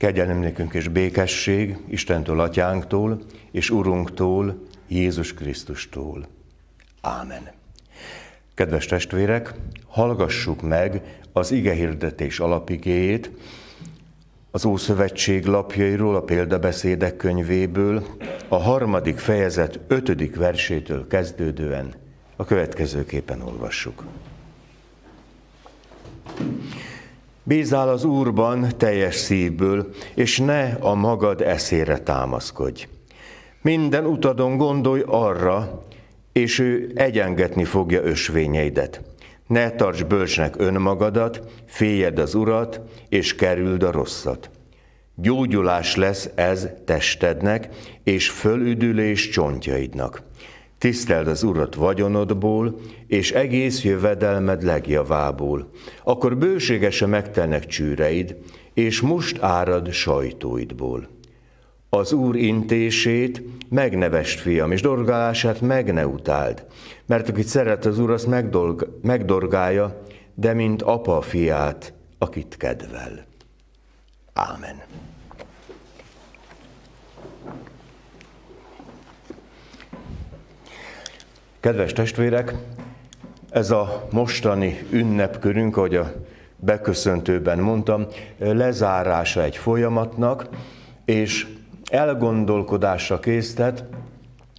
Kegyelem nékünk és békesség Istentől, Atyánktól és Urunktól, Jézus Krisztustól. Ámen. Kedves testvérek, hallgassuk meg az igehirdetés alapigéjét, az Ószövetség lapjairól, a példabeszédek könyvéből, a harmadik fejezet ötödik versétől kezdődően a következőképpen olvassuk. Bízál az Úrban teljes szívből, és ne a magad eszére támaszkodj. Minden utadon gondolj arra, és ő egyengetni fogja ösvényeidet. Ne tarts bölcsnek önmagadat, féljed az urat, és kerüld a rosszat. Gyógyulás lesz ez testednek, és fölüdülés csontjaidnak. Tiszteld az Urat vagyonodból, és egész jövedelmed legjavából. Akkor bőségesen megtelnek csűreid, és most árad sajtóidból. Az Úr intését megnevest, fiam, és dorgálását meg ne utáld, mert akit szeret az Úr, azt megdolg, megdorgálja, de mint apa fiát, akit kedvel. Ámen. Kedves testvérek, ez a mostani ünnepkörünk, ahogy a beköszöntőben mondtam, lezárása egy folyamatnak, és elgondolkodásra késztet,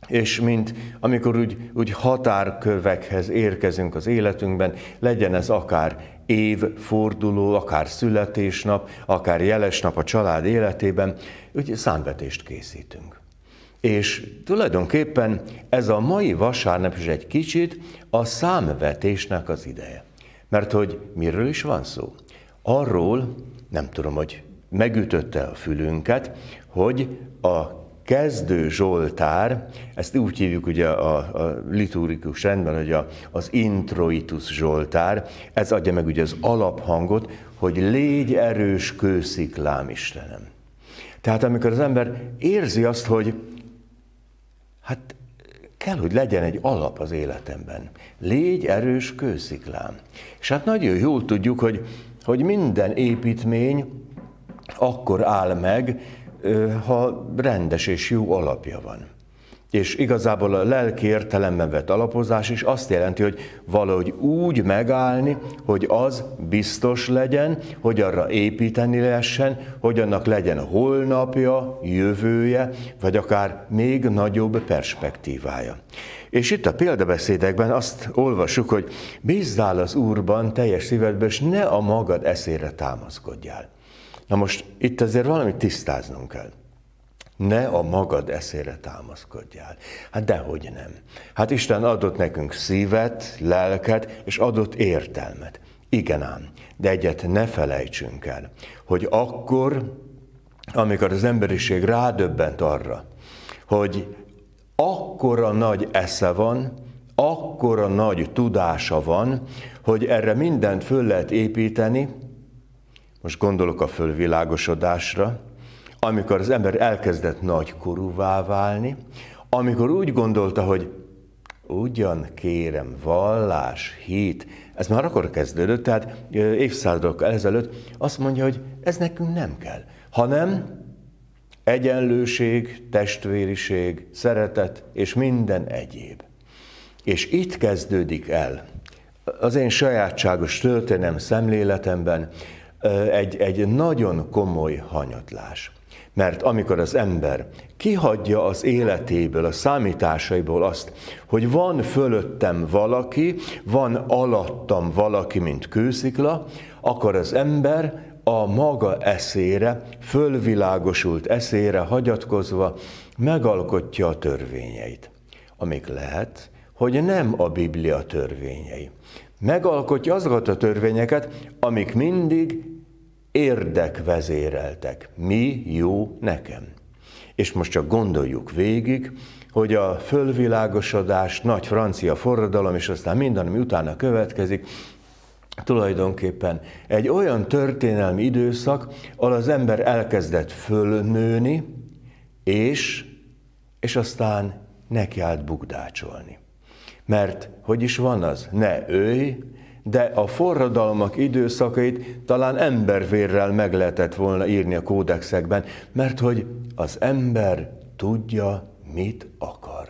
és mint amikor úgy, úgy határkövekhez érkezünk az életünkben, legyen ez akár évforduló, akár születésnap, akár jelesnap a család életében, úgy számvetést készítünk. És tulajdonképpen ez a mai vasárnap is egy kicsit a számvetésnek az ideje. Mert hogy miről is van szó? Arról, nem tudom, hogy megütötte a fülünket, hogy a kezdő Zsoltár, ezt úgy hívjuk ugye a, a liturgikus rendben, hogy a, az introitus Zsoltár, ez adja meg ugye az alaphangot, hogy légy erős kősziklám Istenem. Tehát amikor az ember érzi azt, hogy Hát kell, hogy legyen egy alap az életemben. Légy erős kősziklám. És hát nagyon jól tudjuk, hogy, hogy minden építmény akkor áll meg, ha rendes és jó alapja van. És igazából a lelki értelemben vett alapozás is azt jelenti, hogy valahogy úgy megállni, hogy az biztos legyen, hogy arra építeni lehessen, hogy annak legyen holnapja, jövője, vagy akár még nagyobb perspektívája. És itt a példabeszédekben azt olvassuk, hogy bízzál az Úrban teljes szívedből, és ne a magad eszére támaszkodjál. Na most itt azért valamit tisztáznunk kell ne a magad eszére támaszkodjál. Hát dehogy nem. Hát Isten adott nekünk szívet, lelket, és adott értelmet. Igen ám, de egyet ne felejtsünk el, hogy akkor, amikor az emberiség rádöbbent arra, hogy akkora nagy esze van, akkora nagy tudása van, hogy erre mindent föl lehet építeni, most gondolok a fölvilágosodásra, amikor az ember elkezdett nagykorúvá válni, amikor úgy gondolta, hogy ugyan kérem, vallás, hit, ez már akkor kezdődött, tehát évszázadok ezelőtt, azt mondja, hogy ez nekünk nem kell, hanem egyenlőség, testvériség, szeretet és minden egyéb. És itt kezdődik el az én sajátságos történelem szemléletemben egy, egy nagyon komoly hanyatlás. Mert amikor az ember kihagyja az életéből, a számításaiból azt, hogy van fölöttem valaki, van alattam valaki, mint kőszikla, akkor az ember a maga eszére, fölvilágosult eszére hagyatkozva megalkotja a törvényeit. Amik lehet, hogy nem a Biblia törvényei. Megalkotja azokat a törvényeket, amik mindig érdekvezéreltek. Mi jó nekem? És most csak gondoljuk végig, hogy a fölvilágosodás, nagy francia forradalom, és aztán minden, ami utána következik, tulajdonképpen egy olyan történelmi időszak, ahol az ember elkezdett fölnőni, és, és aztán neki állt bugdácsolni. Mert hogy is van az? Ne őj, de a forradalmak időszakait talán embervérrel meg lehetett volna írni a kódexekben, mert hogy az ember tudja, mit akar.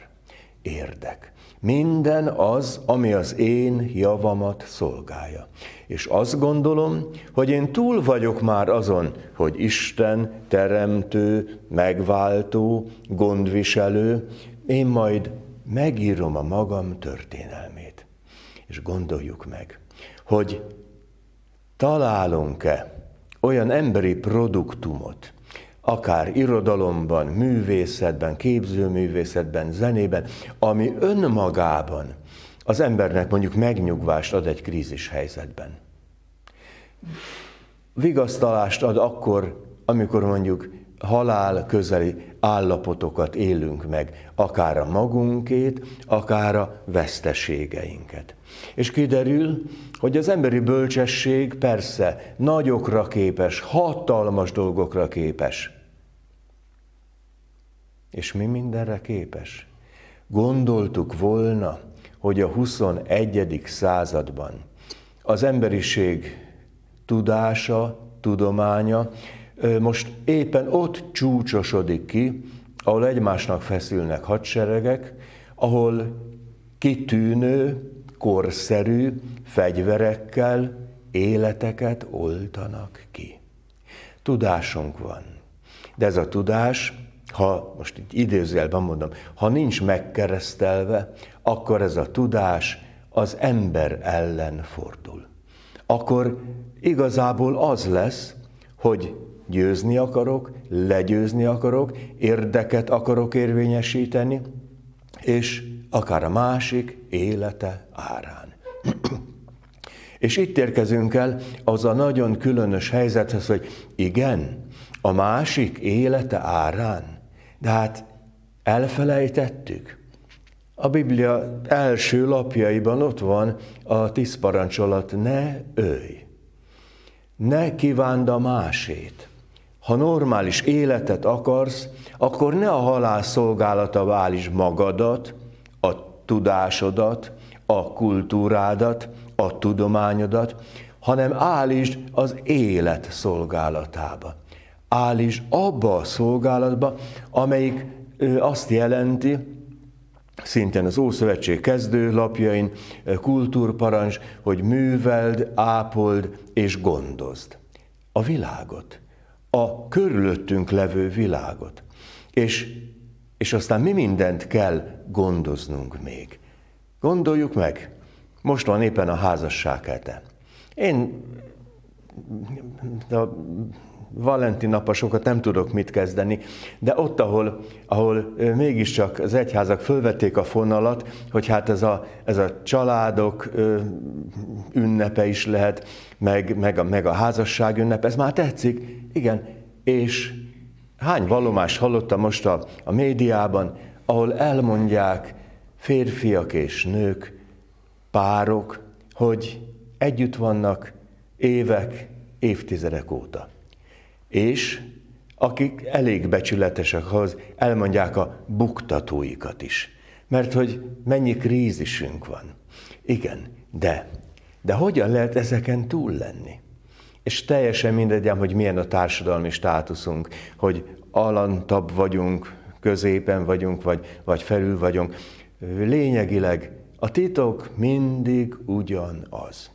Érdek. Minden az, ami az én javamat szolgálja. És azt gondolom, hogy én túl vagyok már azon, hogy Isten teremtő, megváltó, gondviselő, én majd megírom a magam történelmét. És gondoljuk meg, hogy találunk-e olyan emberi produktumot, akár irodalomban, művészetben, képzőművészetben, zenében, ami önmagában az embernek mondjuk megnyugvást ad egy krízis helyzetben. Vigasztalást ad akkor, amikor mondjuk halál közeli állapotokat élünk meg, akár a magunkét, akár a veszteségeinket. És kiderül, hogy az emberi bölcsesség persze nagyokra képes, hatalmas dolgokra képes. És mi mindenre képes? Gondoltuk volna, hogy a 21. században az emberiség tudása, tudománya most éppen ott csúcsosodik ki, ahol egymásnak feszülnek hadseregek, ahol kitűnő, korszerű fegyverekkel életeket oltanak ki. Tudásunk van. De ez a tudás, ha most így idézőjelben mondom, ha nincs megkeresztelve, akkor ez a tudás az ember ellen fordul. Akkor igazából az lesz, hogy győzni akarok, legyőzni akarok, érdeket akarok érvényesíteni, és akár a másik élete árán. és itt érkezünk el az a nagyon különös helyzethez, hogy igen, a másik élete árán, de hát elfelejtettük. A Biblia első lapjaiban ott van a tíz parancsolat, ne ölj, ne kívánd a másét. Ha normális életet akarsz, akkor ne a halál szolgálata válts magadat, a tudásodat, a kultúrádat, a tudományodat, hanem állítsd az élet szolgálatába. Állítsd abba a szolgálatba, amelyik azt jelenti, szintén az Ószövetség kezdő lapjain, kultúrparancs, hogy műveld, ápold és gondozd a világot, a körülöttünk levő világot. És, és aztán mi mindent kell gondoznunk még. Gondoljuk meg, most van éppen a házasság hete. Én a Valentin napasokat nem tudok mit kezdeni, de ott, ahol, ahol mégiscsak az egyházak fölvették a fonalat, hogy hát ez a, ez a családok ünnepe is lehet, meg, meg, a, meg a házasság ünnep, ez már tetszik, igen, és hány vallomást hallottam most a, a médiában, ahol elmondják férfiak és nők, párok, hogy együtt vannak évek, évtizedek óta. És akik elég becsületesek ahhoz, elmondják a buktatóikat is. Mert hogy mennyi krízisünk van. Igen, de, de hogyan lehet ezeken túl lenni? És teljesen mindegy, hogy milyen a társadalmi státuszunk, hogy alantabb vagyunk, középen vagyunk, vagy, vagy felül vagyunk. Lényegileg a titok mindig ugyanaz.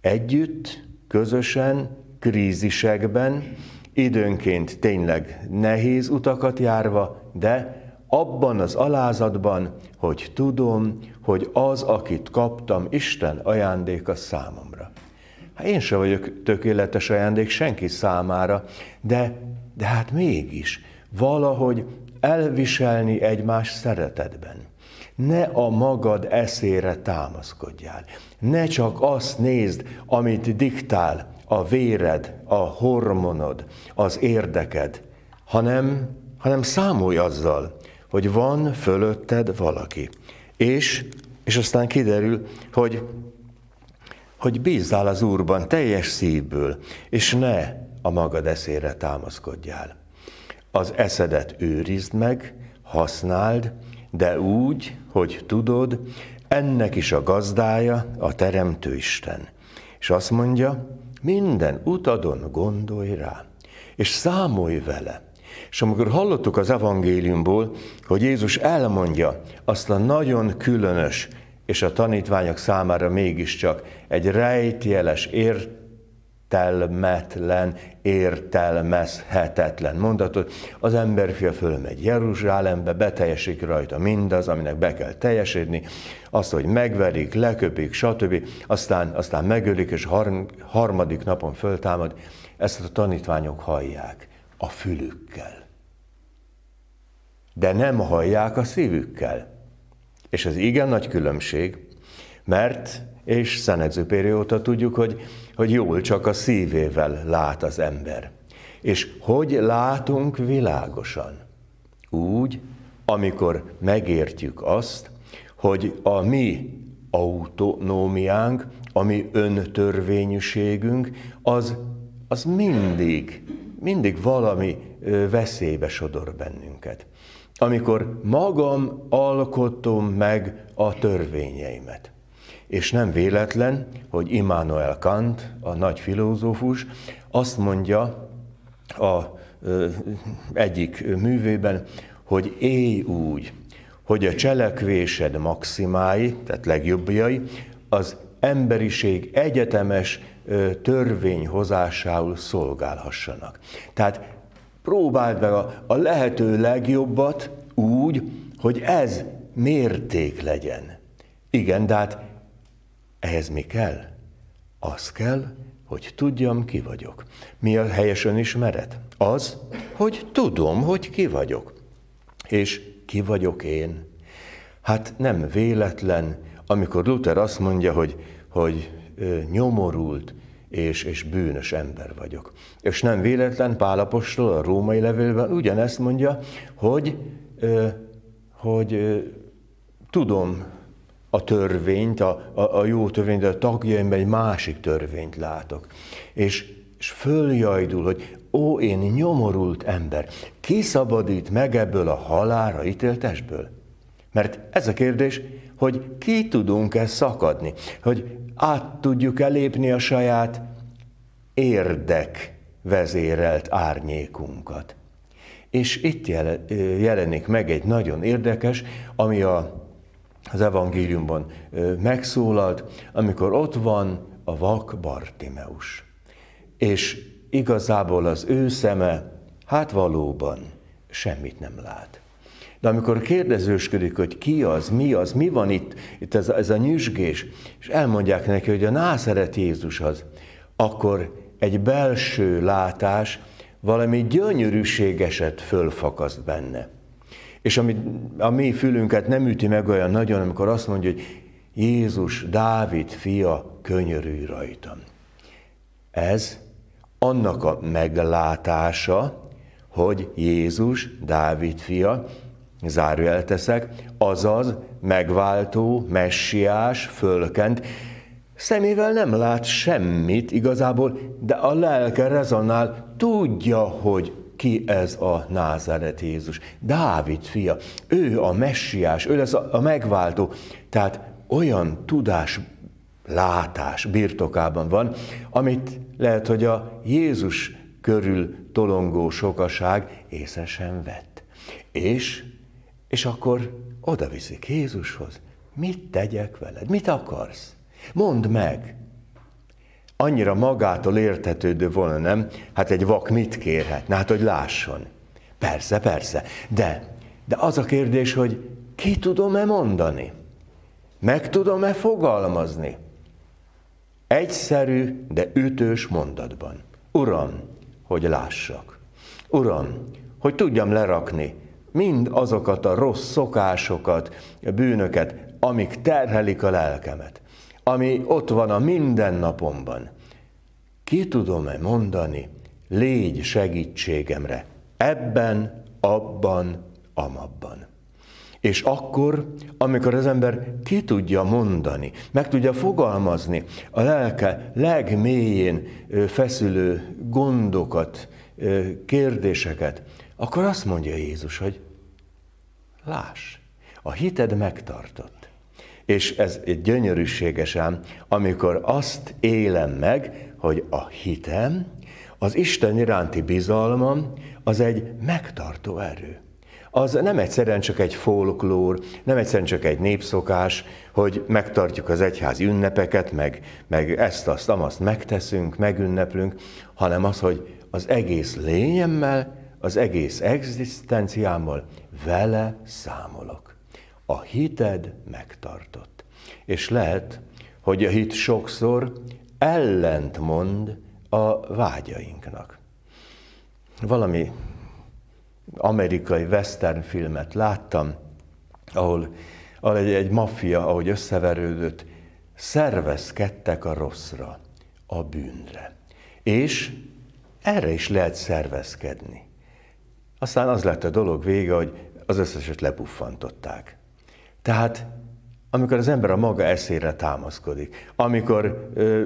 Együtt, közösen, krízisekben, időnként tényleg nehéz utakat járva, de abban az alázatban, hogy tudom, hogy az, akit kaptam, Isten ajándéka számomra. Hát én sem vagyok tökéletes ajándék senki számára, de, de hát mégis valahogy elviselni egymás szeretetben. Ne a magad eszére támaszkodjál. Ne csak azt nézd, amit diktál a véred, a hormonod, az érdeked, hanem, hanem számolj azzal, hogy van fölötted valaki. És, és aztán kiderül, hogy hogy bízzál az Úrban teljes szívből, és ne a magad eszére támaszkodjál. Az eszedet őrizd meg, használd, de úgy, hogy tudod, ennek is a gazdája a Teremtő Isten. És azt mondja, minden utadon gondolj rá, és számolj vele. És amikor hallottuk az evangéliumból, hogy Jézus elmondja azt a nagyon különös, és a tanítványok számára mégiscsak egy rejtjeles, ért értelmetlen, értelmezhetetlen mondatot. Az emberfia fölmegy Jeruzsálembe, beteljesik rajta mindaz, aminek be kell teljesedni, azt, hogy megverik, leköpik, stb. Aztán, aztán megölik, és harmadik napon föltámad. Ezt a tanítványok hallják a fülükkel. De nem hallják a szívükkel. És ez igen nagy különbség, mert, és Szenedzőpéri óta tudjuk, hogy hogy jól csak a szívével lát az ember. És hogy látunk világosan? Úgy, amikor megértjük azt, hogy a mi autonómiánk, a mi öntörvényűségünk, az, az mindig, mindig valami veszélybe sodor bennünket. Amikor magam alkotom meg a törvényeimet. És nem véletlen, hogy Immanuel Kant, a nagy filozófus, azt mondja a egyik művében, hogy élj úgy, hogy a cselekvésed maximái, tehát legjobbjai, az emberiség egyetemes törvényhozásául szolgálhassanak. Tehát próbáld meg a, a lehető legjobbat úgy, hogy ez mérték legyen. Igen, de hát ehhez mi kell? Az kell, hogy tudjam, ki vagyok. Mi a helyes önismeret? Az, hogy tudom, hogy ki vagyok. És ki vagyok én? Hát nem véletlen, amikor Luther azt mondja, hogy, hogy ö, nyomorult és, és bűnös ember vagyok. És nem véletlen Pálapostól a római levélben ugyanezt mondja, hogy, ö, hogy ö, tudom, a törvényt, a, a, a jó törvényt, de a tagjaimban egy másik törvényt látok. És, és följajdul, hogy ó, én nyomorult ember, ki szabadít meg ebből a halára ítéltesből? Mert ez a kérdés, hogy ki tudunk-e szakadni, hogy át tudjuk elépni a saját érdek vezérelt árnyékunkat. És itt jelenik meg egy nagyon érdekes, ami a az evangéliumban megszólalt, amikor ott van a vak Bartimeus. És igazából az ő szeme, hát valóban semmit nem lát. De amikor kérdezősködik, hogy ki az, mi az, mi van itt, itt ez, ez a nyüzsgés, és elmondják neki, hogy a nászeret Jézus az, akkor egy belső látás valami gyönyörűségeset fölfakaszt benne. És ami, a mi fülünket nem üti meg olyan nagyon, amikor azt mondja, hogy Jézus, Dávid fia, könyörülj rajtam. Ez annak a meglátása, hogy Jézus, Dávid fia, zárójel teszek, azaz megváltó, messiás, fölkent, szemével nem lát semmit igazából, de a lelke rezonál, tudja, hogy ki ez a Názáret Jézus. Dávid fia, ő a messiás, ő lesz a, a megváltó. Tehát olyan tudás, látás birtokában van, amit lehet, hogy a Jézus körül tolongó sokaság észre sem vett. És, és akkor oda viszik Jézushoz. Mit tegyek veled? Mit akarsz? Mondd meg! Annyira magától értetődő volna, nem? Hát egy vak mit kérhet? Hát, hogy lásson. Persze, persze. De, de az a kérdés, hogy ki tudom-e mondani? Meg tudom-e fogalmazni? Egyszerű, de ütős mondatban. Uram, hogy lássak. Uram, hogy tudjam lerakni mind azokat a rossz szokásokat, a bűnöket, amik terhelik a lelkemet ami ott van a mindennapomban. Ki tudom-e mondani, légy segítségemre ebben, abban, amabban. És akkor, amikor az ember ki tudja mondani, meg tudja fogalmazni a lelke legmélyén feszülő gondokat, kérdéseket, akkor azt mondja Jézus, hogy láss, a hited megtartott. És ez gyönyörűségesen, amikor azt élem meg, hogy a hitem, az Isten iránti bizalmam, az egy megtartó erő. Az nem egyszerűen csak egy folklór, nem egyszerűen csak egy népszokás, hogy megtartjuk az egyházi ünnepeket, meg, meg ezt, azt, amazt megteszünk, megünneplünk, hanem az, hogy az egész lényemmel, az egész egzisztenciámmal vele számolok. A hited megtartott. És lehet, hogy a hit sokszor ellentmond a vágyainknak. Valami amerikai western filmet láttam, ahol egy, egy maffia, ahogy összeverődött, szervezkedtek a rosszra, a bűnre. És erre is lehet szervezkedni. Aztán az lett a dolog vége, hogy az összeset lepuffantották. Tehát amikor az ember a maga eszére támaszkodik, amikor ö,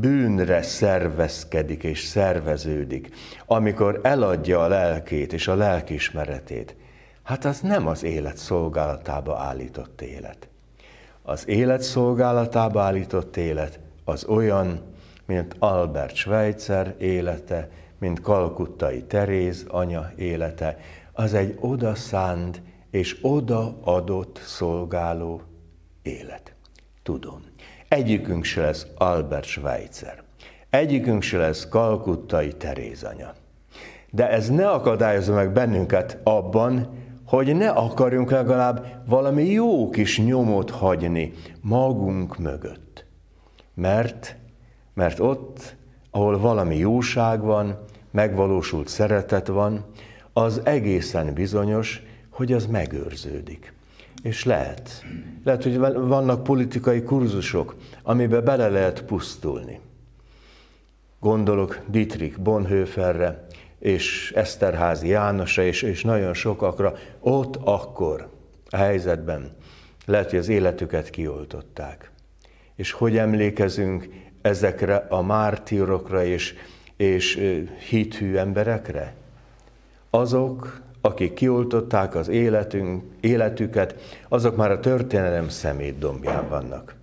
bűnre szervezkedik és szerveződik, amikor eladja a lelkét és a lelkismeretét, hát az nem az élet szolgálatába állított élet. Az élet szolgálatába állított élet az olyan, mint Albert Schweitzer élete, mint Kalkuttai Teréz anya élete, az egy odaszánt és odaadott szolgáló élet. Tudom. Egyikünk se lesz Albert Schweitzer. Egyikünk se lesz Kalkuttai Terézanya. De ez ne akadályozza meg bennünket abban, hogy ne akarjunk legalább valami jó kis nyomot hagyni magunk mögött. Mert, mert ott, ahol valami jóság van, megvalósult szeretet van, az egészen bizonyos, hogy az megőrződik. És lehet. Lehet, hogy vannak politikai kurzusok, amiben bele lehet pusztulni. Gondolok Dietrich Bonhoefferre, és Eszterházi Jánosra, és, és nagyon sokakra, ott akkor, a helyzetben, lehet, hogy az életüket kioltották. És hogy emlékezünk ezekre a mártírokra és, és hithű emberekre? Azok, akik kioltották az életünk, életüket, azok már a történelem szemét dombján vannak.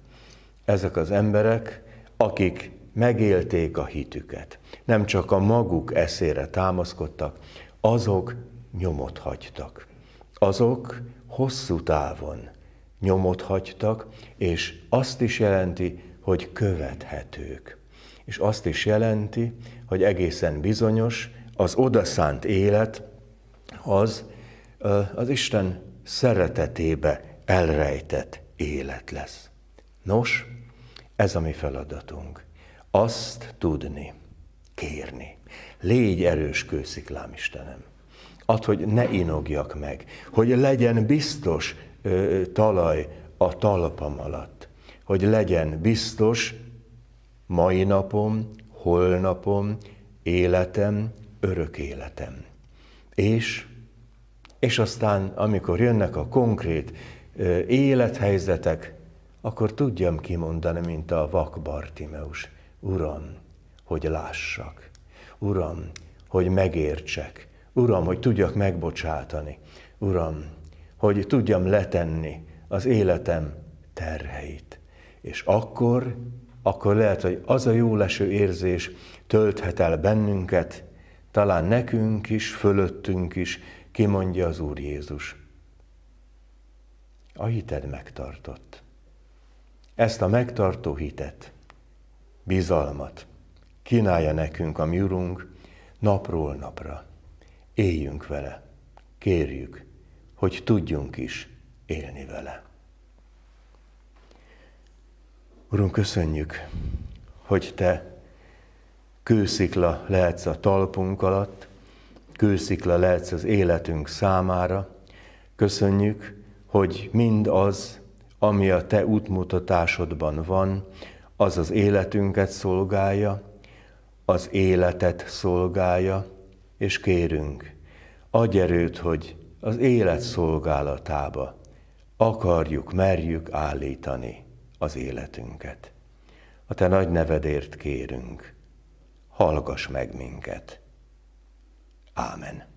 Ezek az emberek, akik megélték a hitüket, nem csak a maguk eszére támaszkodtak, azok nyomot hagytak. Azok hosszú távon nyomot hagytak, és azt is jelenti, hogy követhetők. És azt is jelenti, hogy egészen bizonyos, az odaszánt élet az az Isten szeretetébe elrejtett élet lesz. Nos, ez a mi feladatunk. Azt tudni, kérni. Légy erős kősziklám, Istenem. Add, hogy ne inogjak meg, hogy legyen biztos ö, talaj a talpam alatt, hogy legyen biztos mai napom, holnapom, életem, örök életem. És és aztán, amikor jönnek a konkrét élethelyzetek, akkor tudjam kimondani, mint a vak Bartimeus, Uram, hogy lássak, Uram, hogy megértsek, Uram, hogy tudjak megbocsátani, Uram, hogy tudjam letenni az életem terheit. És akkor, akkor lehet, hogy az a jó leső érzés tölthet el bennünket, talán nekünk is, fölöttünk is, kimondja az Úr Jézus. A hited megtartott. Ezt a megtartó hitet, bizalmat kínálja nekünk a mi napról napra. Éljünk vele, kérjük, hogy tudjunk is élni vele. Urunk, köszönjük, hogy Te kőszikla lehetsz a talpunk alatt, kőszikla lehetsz az életünk számára. Köszönjük, hogy mind az, ami a Te útmutatásodban van, az az életünket szolgálja, az életet szolgálja, és kérünk, adj erőt, hogy az élet szolgálatába akarjuk, merjük állítani az életünket. A Te nagy nevedért kérünk, hallgass meg minket. Amen.